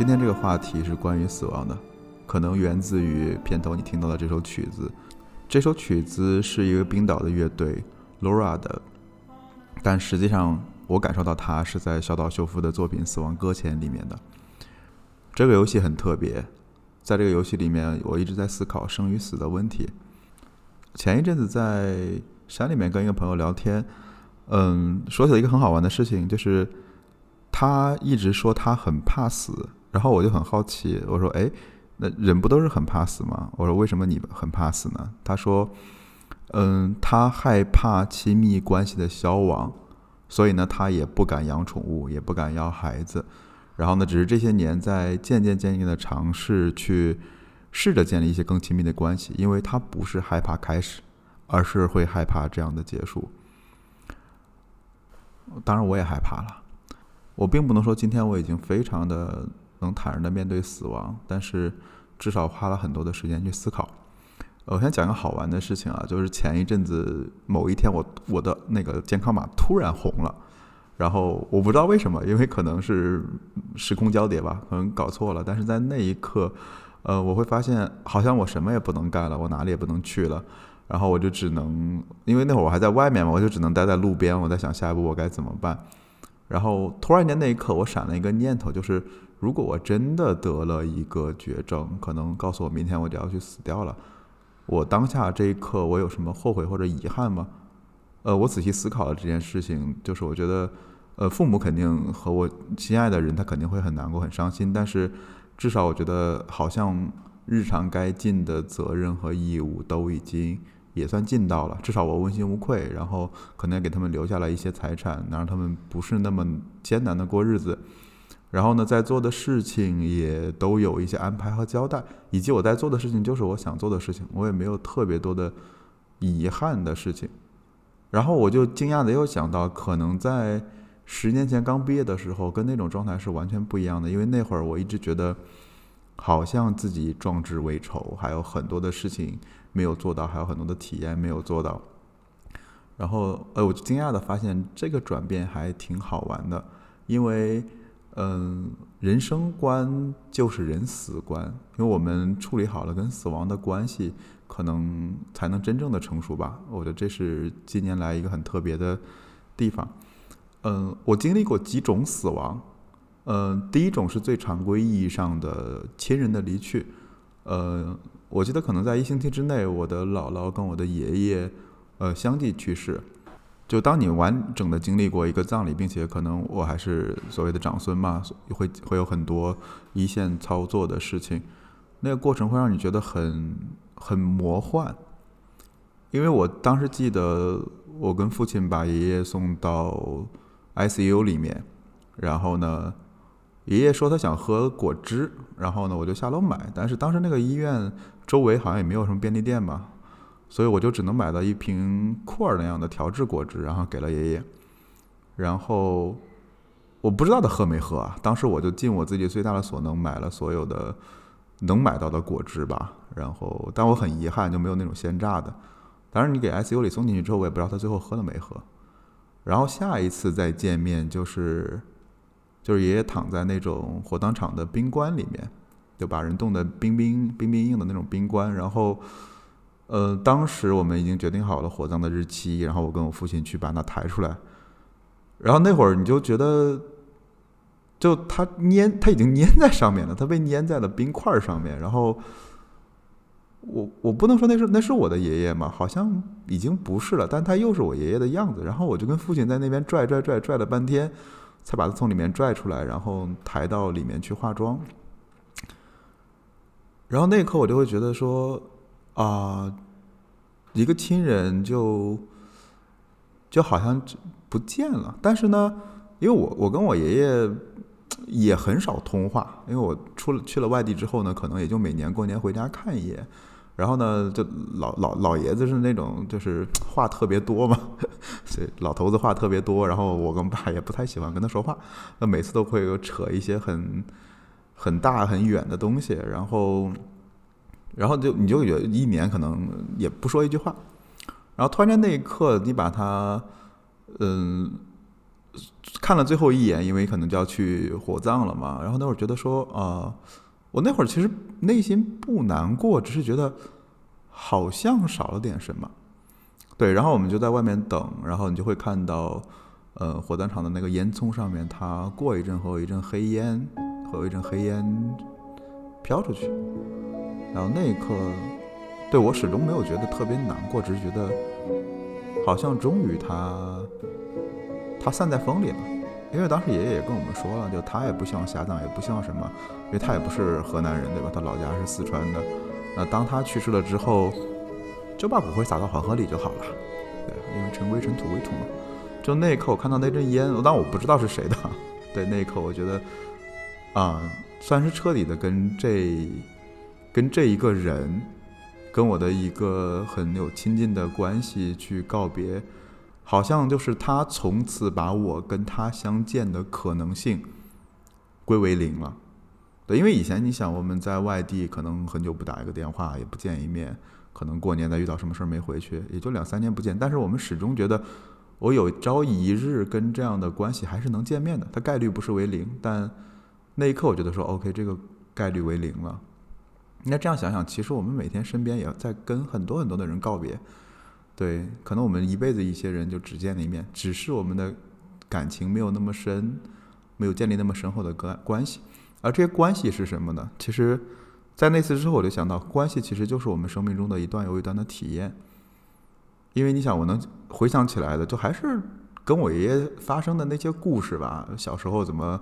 今天这个话题是关于死亡的，可能源自于片头你听到的这首曲子。这首曲子是一个冰岛的乐队 Laura 的，但实际上我感受到它是在小岛秀夫的作品《死亡搁浅》里面的。这个游戏很特别，在这个游戏里面，我一直在思考生与死的问题。前一阵子在山里面跟一个朋友聊天，嗯，说起了一个很好玩的事情，就是他一直说他很怕死，然后我就很好奇，我说：“哎，那人不都是很怕死吗？”我说：“为什么你很怕死呢？”他说：“嗯，他害怕亲密关系的消亡，所以呢，他也不敢养宠物，也不敢要孩子。然后呢，只是这些年在渐渐渐渐的尝试去试着建立一些更亲密的关系，因为他不是害怕开始，而是会害怕这样的结束。当然，我也害怕了。我并不能说今天我已经非常的能坦然的面对死亡，但是至少花了很多的时间去思考。我先讲个好玩的事情啊，就是前一阵子某一天我，我的那个健康码突然红了，然后我不知道为什么，因为可能是时空交叠吧，可能搞错了。但是在那一刻，呃，我会发现好像我什么也不能干了，我哪里也不能去了。然后我就只能，因为那会儿我还在外面嘛，我就只能待在路边。我在想下一步我该怎么办。然后突然间那一刻，我闪了一个念头，就是如果我真的得了一个绝症，可能告诉我明天我就要去死掉了，我当下这一刻我有什么后悔或者遗憾吗？呃，我仔细思考了这件事情，就是我觉得，呃，父母肯定和我心爱的人他肯定会很难过、很伤心，但是至少我觉得好像日常该尽的责任和义务都已经也算尽到了，至少我问心无愧，然后可能也给他们留下了一些财产，能让他们不是那么艰难的过日子。然后呢，在做的事情也都有一些安排和交代，以及我在做的事情就是我想做的事情，我也没有特别多的遗憾的事情。然后我就惊讶的又想到，可能在十年前刚毕业的时候，跟那种状态是完全不一样的，因为那会儿我一直觉得，好像自己壮志未酬，还有很多的事情没有做到，还有很多的体验没有做到。然后，呃，我惊讶的发现这个转变还挺好玩的，因为，嗯，人生观就是人死观，因为我们处理好了跟死亡的关系，可能才能真正的成熟吧。我觉得这是近年来一个很特别的地方。嗯，我经历过几种死亡，嗯，第一种是最常规意义上的亲人的离去，呃，我记得可能在一星期之内，我的姥姥跟我的爷爷，呃，相继去世。就当你完整的经历过一个葬礼，并且可能我还是所谓的长孙嘛，会会有很多一线操作的事情，那个过程会让你觉得很很魔幻。因为我当时记得，我跟父亲把爷爷送到 ICU 里面，然后呢，爷爷说他想喝果汁，然后呢，我就下楼买，但是当时那个医院周围好像也没有什么便利店吧，所以我就只能买到一瓶库尔那样的调制果汁，然后给了爷爷。然后我不知道他喝没喝啊，当时我就尽我自己最大的所能买了所有的能买到的果汁吧。然后，但我很遗憾就没有那种鲜榨的。当然，你给 ICU 里送进去之后，我也不知道他最后喝了没喝。然后下一次再见面就是就是爷爷躺在那种火葬场的冰棺里面，就把人冻得冰冰冰冰硬的那种冰棺。然后，呃，当时我们已经决定好了火葬的日期，然后我跟我父亲去把它抬出来。然后那会儿你就觉得，就他粘，他已经粘在上面了，他被粘在了冰块上面。然后我我不能说那是那是我的爷爷嘛，好像已经不是了，但他又是我爷爷的样子。然后我就跟父亲在那边拽拽拽拽了半天，才把他从里面拽出来，然后抬到里面去化妆。然后那一刻我就会觉得说啊、一个亲人就就好像不见了。但是呢，因为我我跟我爷爷也很少通话，因为我出了去了外地之后呢，可能也就每年过年回家看一眼。然后呢，就老老老爷子是那种就是话特别多嘛，所以老头子话特别多。然后我跟爸也不太喜欢跟他说话，那每次都会有扯一些很很大很远的东西，然后然后就你就有一年可能也不说一句话，然后突然间那一刻，你把他嗯看了最后一眼，因为可能就要去火葬了嘛。然后那会儿觉得说啊、我那会儿其实内心不难过，只是觉得好像少了点什么。对，然后我们就在外面等，然后你就会看到，呃，火葬场的那个烟囱上面，它过一阵后一阵黑烟，会有一阵黑烟飘出去。然后那一刻，对我始终没有觉得特别难过，只是觉得好像终于它它散在风里了。因为当时爷爷也跟我们说了，就他也不希望下葬，也不希望什么，因为他也不是河南人，对吧？他老家是四川的。那当他去世了之后，就把骨灰撒到黄河里就好了。对，因为尘归尘，土归土嘛。就那一刻，我看到那阵烟，当然我不知道是谁的。对，那一刻我觉得，啊、算是彻底的跟这跟这一个人，跟我的一个很有亲近的关系去告别，好像就是他从此把我跟他相见的可能性归为零了。对，因为以前你想我们在外地，可能很久不打一个电话，也不见一面，可能过年再遇到什么事儿没回去，也就两三年不见。但是我们始终觉得，我有朝一日跟这样的关系还是能见面的，它概率不是为零，但那一刻我觉得说，OK，这个概率为零了。那这样想想，其实我们每天身边也在跟很多很多的人告别，对，可能我们一辈子一些人就只见了一面，只是我们的感情没有那么深，没有建立那么深厚的关关系。而这些关系是什么呢？其实，在那次之后，我就想到，关系其实就是我们生命中的一段又一段的体验。因为你想，我能回想起来的，就还是跟我爷爷发生的那些故事吧。小时候怎么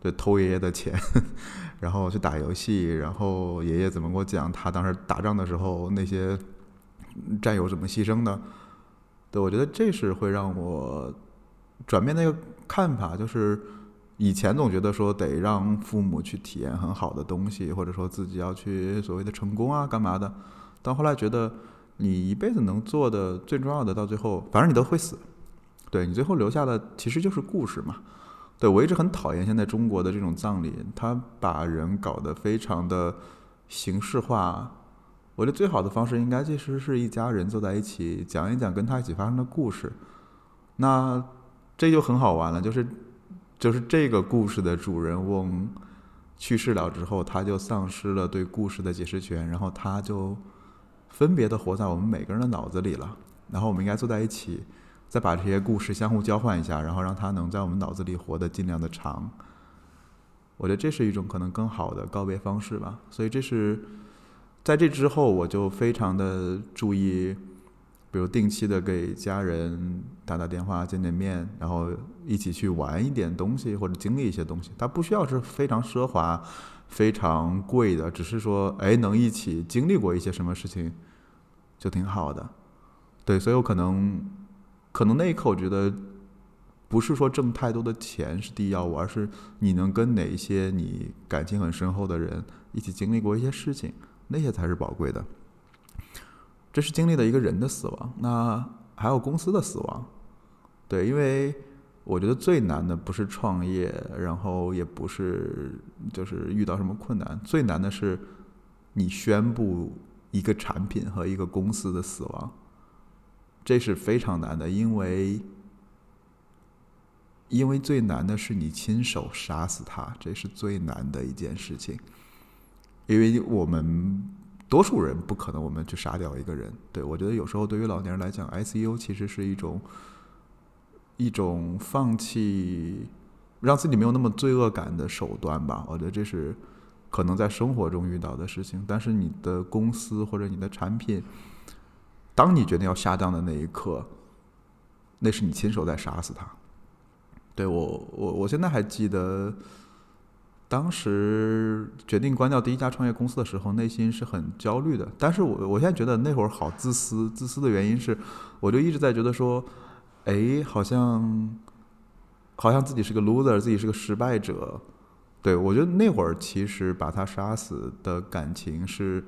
对偷爷爷的钱，然后去打游戏，然后爷爷怎么给我讲他当时打仗的时候那些战友怎么牺牲的。对，我觉得这是会让我转变那个看法，就是以前总觉得说得让父母去体验很好的东西，或者说自己要去所谓的成功啊，干嘛的。但后来觉得，你一辈子能做的最重要的，到最后反正你都会死，对你最后留下的其实就是故事嘛。对我一直很讨厌现在中国的这种葬礼，他把人搞得非常的形式化。我觉得最好的方式应该其实是一家人坐在一起讲一讲跟他一起发生的故事。那这就很好玩了，就是就是这个故事的主人翁去世了之后，他就丧失了对故事的解释权，然后他就分别的活在我们每个人的脑子里了。然后我们应该坐在一起，再把这些故事相互交换一下，然后让它能在我们脑子里活得尽量的长。我觉得这是一种可能更好的告别方式吧。所以这是在这之后，我就非常的注意，比如定期的给家人打打电话、见见面，然后一起去玩一点东西或者经历一些东西。它不需要是非常奢华、非常贵的，只是说，哎，能一起经历过一些什么事情，就挺好的。对，所以我可能，可能那一刻我觉得，不是说挣太多的钱是第一要务，而是你能跟哪一些你感情很深厚的人一起经历过一些事情，那些才是宝贵的。这是经历了一个人的死亡，那还有公司的死亡。对，因为我觉得最难的不是创业，然后也不是就是遇到什么困难，最难的是你宣布一个产品和一个公司的死亡，这是非常难的，因为因为最难的是你亲手杀死他，这是最难的一件事情，因为我们。多数人不可能我们去杀掉一个人，对我觉得有时候对于老年人来讲，ICU 其实是一种一种放弃，让自己没有那么罪恶感的手段吧。我觉得这是可能在生活中遇到的事情，但是你的公司或者你的产品，当你决定要下葬的那一刻，那是你亲手在杀死他。对我，我我现在还记得，当时决定关掉第一家创业公司的时候，内心是很焦虑的。但是我我现在觉得那会儿好自私，自私的原因是，我就一直在觉得说，哎，好像好像自己是个 loser，自己是个失败者。对我觉得那会儿其实把他杀死的感情是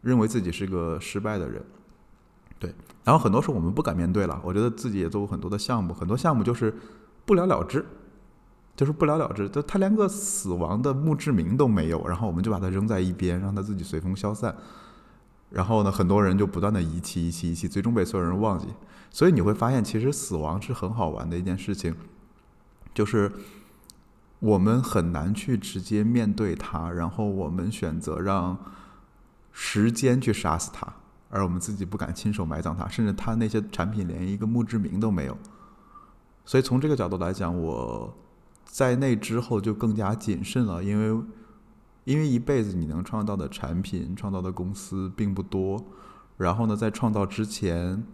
认为自己是个失败的人。对，然后很多时候我们不敢面对了。我觉得自己也做过很多的项目，很多项目就是。不了了之，就是不了了之。就他连个死亡的墓志铭都没有，然后我们就把它扔在一边，让他自己随风消散。然后呢，很多人就不断的遗弃、遗弃、遗弃，最终被所有人忘记。所以你会发现，其实死亡是很好玩的一件事情，就是我们很难去直接面对它，然后我们选择让时间去杀死它，而我们自己不敢亲手埋葬它，甚至它那些产品连一个墓志铭都没有。所以从这个角度来讲，我在那之后就更加谨慎了，因为因为一辈子你能创造的产品、创造的公司并不多。然后呢，在创造之前，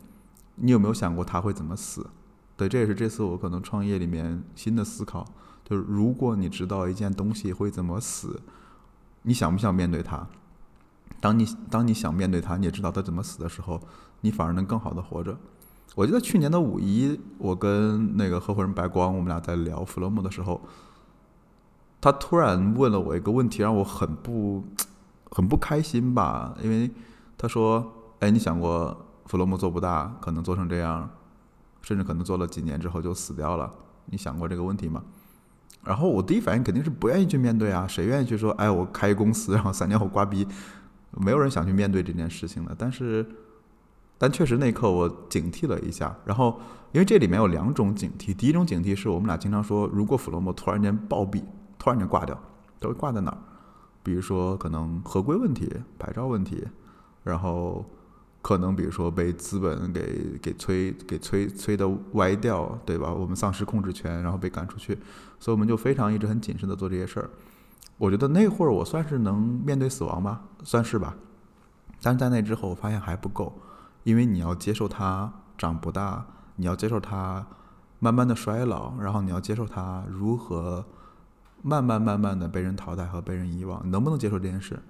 你有没有想过他会怎么死？对，这也是这次我可能创业里面新的思考，就是如果你知道一件东西会怎么死，你想不想面对它？当你当你想面对它，你也知道它怎么死的时候，你反而能更好的活着。我记得去年的五一，我跟那个合伙人白光，我们俩在聊弗洛姆的时候，他突然问了我一个问题，让我很不很不开心吧。因为他说：“哎，你想过弗洛姆做不大，可能做成这样，甚至可能做了几年之后就死掉了？你想过这个问题吗？”然后我第一反应肯定是不愿意去面对啊，谁愿意去说：“哎，我开公司，然后三年后挂逼？”没有人想去面对这件事情的。但是。但确实那一刻我警惕了一下，然后因为这里面有两种警惕，第一种警惕是我们俩经常说，如果弗洛莫突然间暴毙，突然间挂掉，它会挂在哪儿？比如说可能合规问题、牌照问题，然后可能比如说被资本给给催给催催的歪掉，对吧？我们丧失控制权，然后被赶出去，所以我们就非常一直很谨慎的做这些事儿。我觉得那会儿我算是能面对死亡吧，算是吧。但是在那之后，我发现还不够。因为你要接受它长不大，你要接受它慢慢的衰老，然后你要接受它如何慢慢慢慢的被人淘汰和被人遗忘，能不能接受这件事？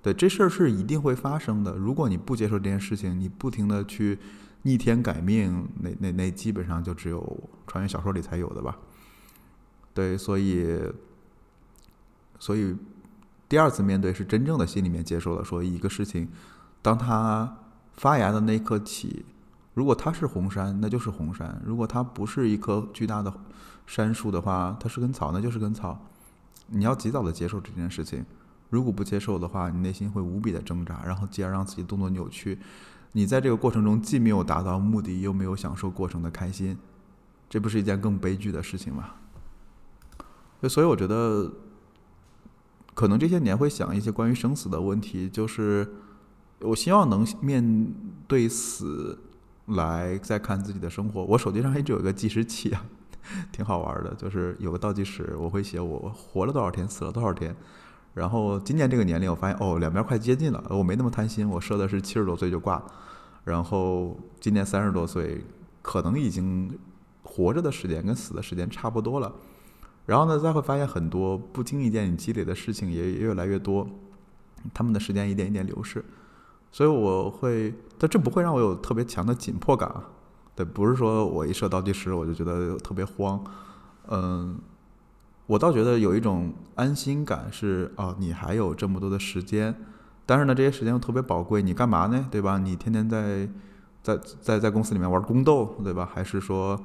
对，这事儿是一定会发生的。如果你不接受这件事情，你不停的去逆天改命，那那那基本上就只有穿越小说里才有的吧。对，所以所以第二次面对是真正的心里面接受了，说一个事情，当他。发芽的那一刻起，如果它是红杉，那就是红杉；如果它不是一棵巨大的杉树的话，它是根草，那就是根草。你要及早的接受这件事情。如果不接受的话，你内心会无比的挣扎，然后继而让自己动作扭曲。你在这个过程中既没有达到目的，又没有享受过程的开心，这不是一件更悲剧的事情吗？所以我觉得，可能这些年会想一些关于生死的问题，就是。我希望能面对死来再看自己的生活。我手机上一直有一个计时器啊，挺好玩的，就是有个倒计时，我会写我活了多少天，死了多少天。然后今年这个年龄，我发现哦，两边快接近了。我没那么贪心，我设的是七十多岁就挂。然后今年三十多岁，可能已经活着的时间跟死的时间差不多了。然后呢，再会发现很多不经意间你积累的事情也越来越多，他们的时间一点一点流逝。所以我会，但这不会让我有特别强的紧迫感啊，对，不是说我一设倒计时我就觉得特别慌，嗯，我倒觉得有一种安心感，是啊，你还有这么多的时间，但是呢，这些时间又特别宝贵，你干嘛呢？对吧？你天天在在在在公司里面玩宫斗，对吧？还是说，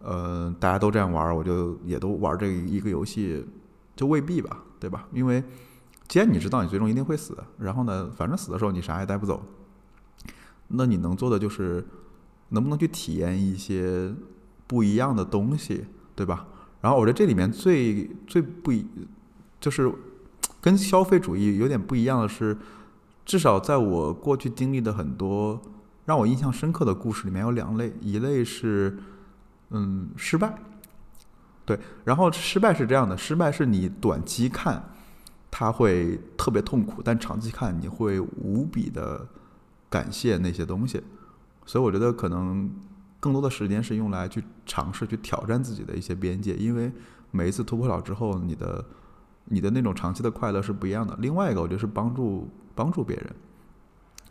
呃，大家都这样玩，我就也都玩这一个游戏，就未必吧，对吧？因为。既然你知道你最终一定会死，然后呢，反正死的时候你啥也带不走，那你能做的就是能不能去体验一些不一样的东西，对吧？然后我觉得这里面最最不一，就是跟消费主义有点不一样的是，至少在我过去经历的很多让我印象深刻的故事里面有两类，一类是嗯失败，对，然后失败是这样的，失败是你短期看。他会特别痛苦，但长期看你会无比的感谢那些东西。所以我觉得可能更多的时间是用来去尝试去挑战自己的一些边界，因为每一次突破了之后，你的你的那种长期的快乐是不一样的。另外一个，我觉得是帮助帮助别人，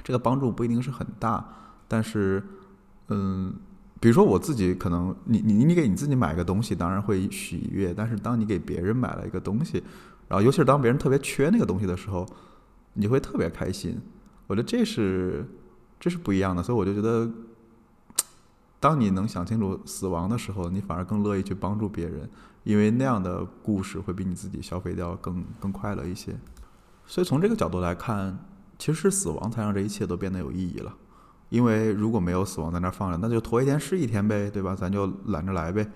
这个帮助不一定是很大，但是嗯。比如说我自己可能，你你你给你自己买个东西，当然会喜悦。但是当你给别人买了一个东西，然后尤其是当别人特别缺那个东西的时候，你会特别开心。我觉得这是这是不一样的。所以我就觉得，当你能想清楚死亡的时候，你反而更乐意去帮助别人，因为那样的故事会比你自己消费掉更更快乐一些。所以从这个角度来看，其实是死亡才让这一切都变得有意义了。因为如果没有死亡在那儿放着，那就拖一天是一天呗，对吧？咱就懒着来呗。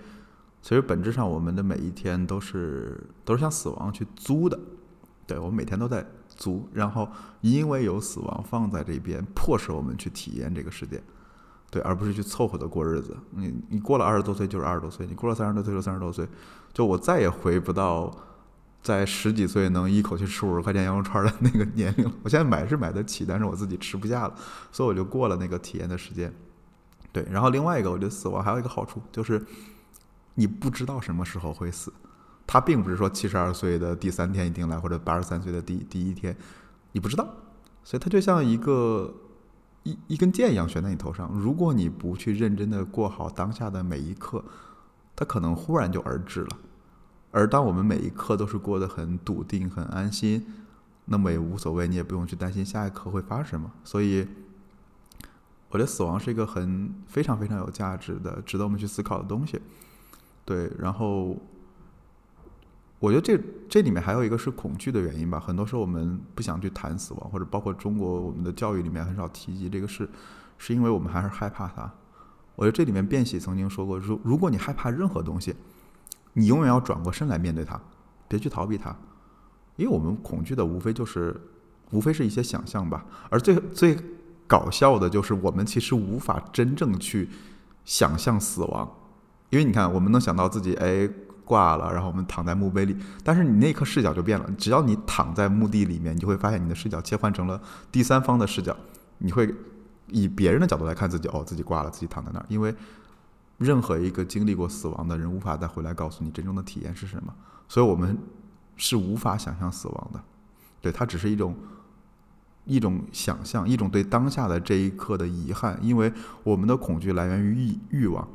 其实本质上，我们的每一天都是都是向死亡去租的，对我们每天都在租。然后因为有死亡放在这边，迫使我们去体验这个世界，对，而不是去凑合的过日子。你你过了二十多岁就是二十多岁，你过了三十多岁就三十多岁，就我再也回不到。在十几岁能一口气吃五十块钱羊肉串的那个年龄，我现在买是买得起，但是我自己吃不下了，所以我就过了那个体验的时间。对，然后另外一个，我觉得死亡还有一个好处就是，你不知道什么时候会死，它并不是说七十二岁的第三天一定来，或者八十三岁的第第一天，你不知道，所以它就像一个一一根箭一样悬在你头上。如果你不去认真的过好当下的每一刻，它可能忽然就而至了。而当我们每一刻都是过得很笃定、很安心，那么也无所谓，你也不用去担心下一刻会发生什么。所以，我觉得死亡是一个很非常非常有价值的、值得我们去思考的东西。对，然后我觉得这这里面还有一个是恐惧的原因吧。很多时候我们不想去谈死亡，或者包括中国我们的教育里面很少提及这个事，是因为我们还是害怕它。我觉得这里面卞喜曾经说过：如如果你害怕任何东西。你永远要转过身来面对它，别去逃避它，因为我们恐惧的无非就是，无非是一些想象吧。而最最搞笑的就是，我们其实无法真正去想象死亡，因为你看，我们能想到自己哎挂了，然后我们躺在墓碑里，但是你那一刻视角就变了。只要你躺在墓地里面，你就会发现你的视角切换成了第三方的视角，你会以别人的角度来看自己，哦，自己挂了，自己躺在那儿，因为。任何一个经历过死亡的人，无法再回来告诉你真正的体验是什么，所以我们是无法想象死亡的。对，它只是一种一种想象，一种对当下的这一刻的遗憾，因为我们的恐惧来源于欲欲望。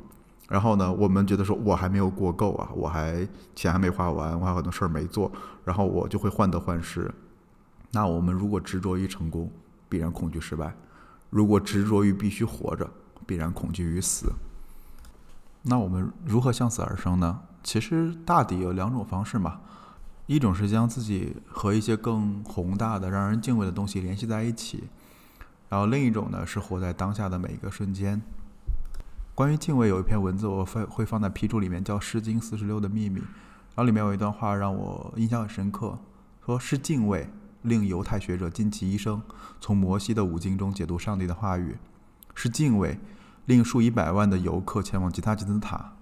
然后呢，我们觉得说我还没有过够啊，我还钱还没花完，我还有很多事儿没做，然后我就会患得患失。那我们如果执着于成功，必然恐惧失败；如果执着于必须活着，必然恐惧于死。那我们如何向死而生呢？其实大抵有两种方式嘛，一种是将自己和一些更宏大的、让人敬畏的东西联系在一起，然后另一种呢是活在当下的每一个瞬间。关于敬畏，有一篇文字我会会放在批注里面，叫《诗经四十六的秘密》，然后里面有一段话让我印象很深刻，说是敬畏令犹太学者尽其一生从摩西的五经中解读上帝的话语，是敬畏。令数以百万的游客前往吉他金字塔。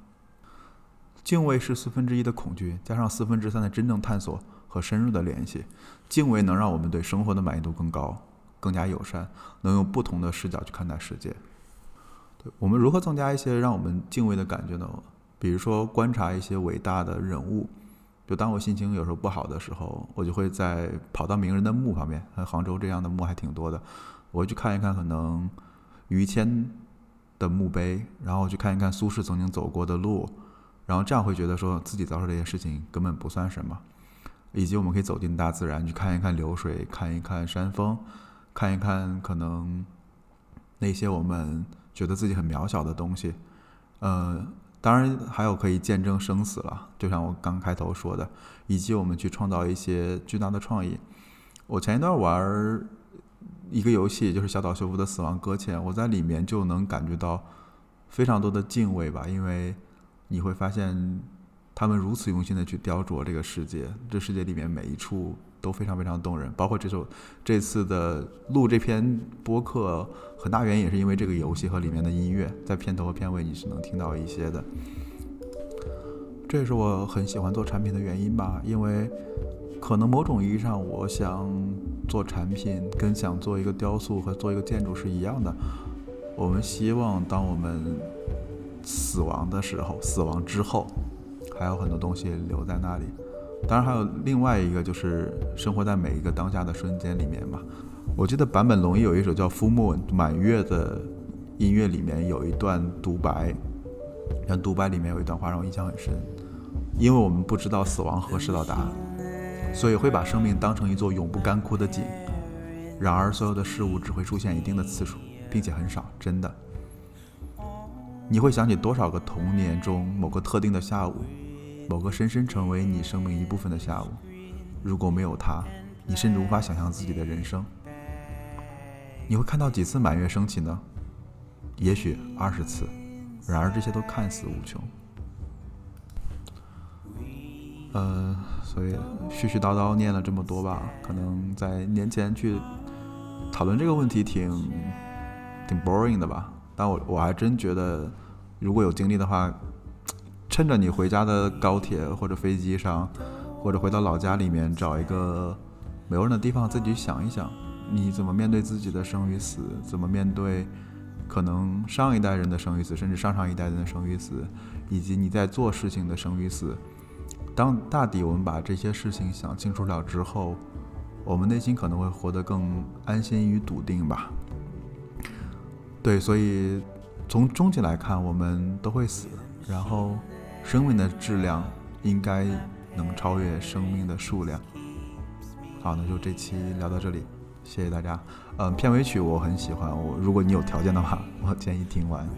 敬畏是四分之一的恐惧，加上四分之三的真正探索和深入的联系。敬畏能让我们对生活的满意度更高，更加友善，能用不同的视角去看待世界。我们如何增加一些让我们敬畏的感觉呢？比如说观察一些伟大的人物。就当我心情有时候不好的时候，我就会在跑到名人的墓旁边，杭州这样的墓还挺多的，我去看一看，可能于谦。的墓碑，然后去看一看苏轼曾经走过的路，然后这样会觉得说自己遭受这些事情根本不算什么，以及我们可以走进大自然，去看一看流水，看一看山峰，看一看可能那些我们觉得自己很渺小的东西，呃，当然还有可以见证生死了，就像我刚开头说的，以及我们去创造一些巨大的创意。我前一段玩。一个游戏就是小岛秀夫的《死亡搁浅》，我在里面就能感觉到非常多的敬畏吧，因为你会发现他们如此用心的去雕琢这个世界，这世界里面每一处都非常非常动人。包括这首这次的录这篇播客，很大原因也是因为这个游戏和里面的音乐，在片头和片尾你是能听到一些的。这也是我很喜欢做产品的原因吧，因为可能某种意义上，我想做产品，跟想做一个雕塑和做一个建筑是一样的。我们希望，当我们死亡的时候，死亡之后，还有很多东西留在那里。当然，还有另外一个，就是生活在每一个当下的瞬间里面嘛。我记得坂本龙一有一首叫《Full Moon》满月的音乐，里面有一段独白，像独白里面有一段话让我印象很深，因为我们不知道死亡何时到达。所以会把生命当成一座永不干枯的井，然而所有的事物只会出现一定的次数，并且很少，真的。你会想起多少个童年中某个特定的下午，某个深深成为你生命一部分的下午？如果没有它，你甚至无法想象自己的人生。你会看到几次满月升起呢？也许二十次，然而这些都看似无穷。呃，所以絮絮叨叨念了这么多吧，可能在年前去讨论这个问题挺挺 boring 的吧。但我我还真觉得，如果有精力的话，趁着你回家的高铁或者飞机上，或者回到老家里面，找一个没有人的地方，自己想一想，你怎么面对自己的生与死，怎么面对可能上一代人的生与死，甚至上上一代人的生与死，以及你在做事情的生与死。当大抵我们把这些事情想清楚了之后，我们内心可能会活得更安心与笃定吧。对，所以从终极来看，我们都会死，然后生命的质量应该能超越生命的数量。好，那就这期聊到这里，谢谢大家。嗯，片尾曲我很喜欢，我如果你有条件的话，我建议听完。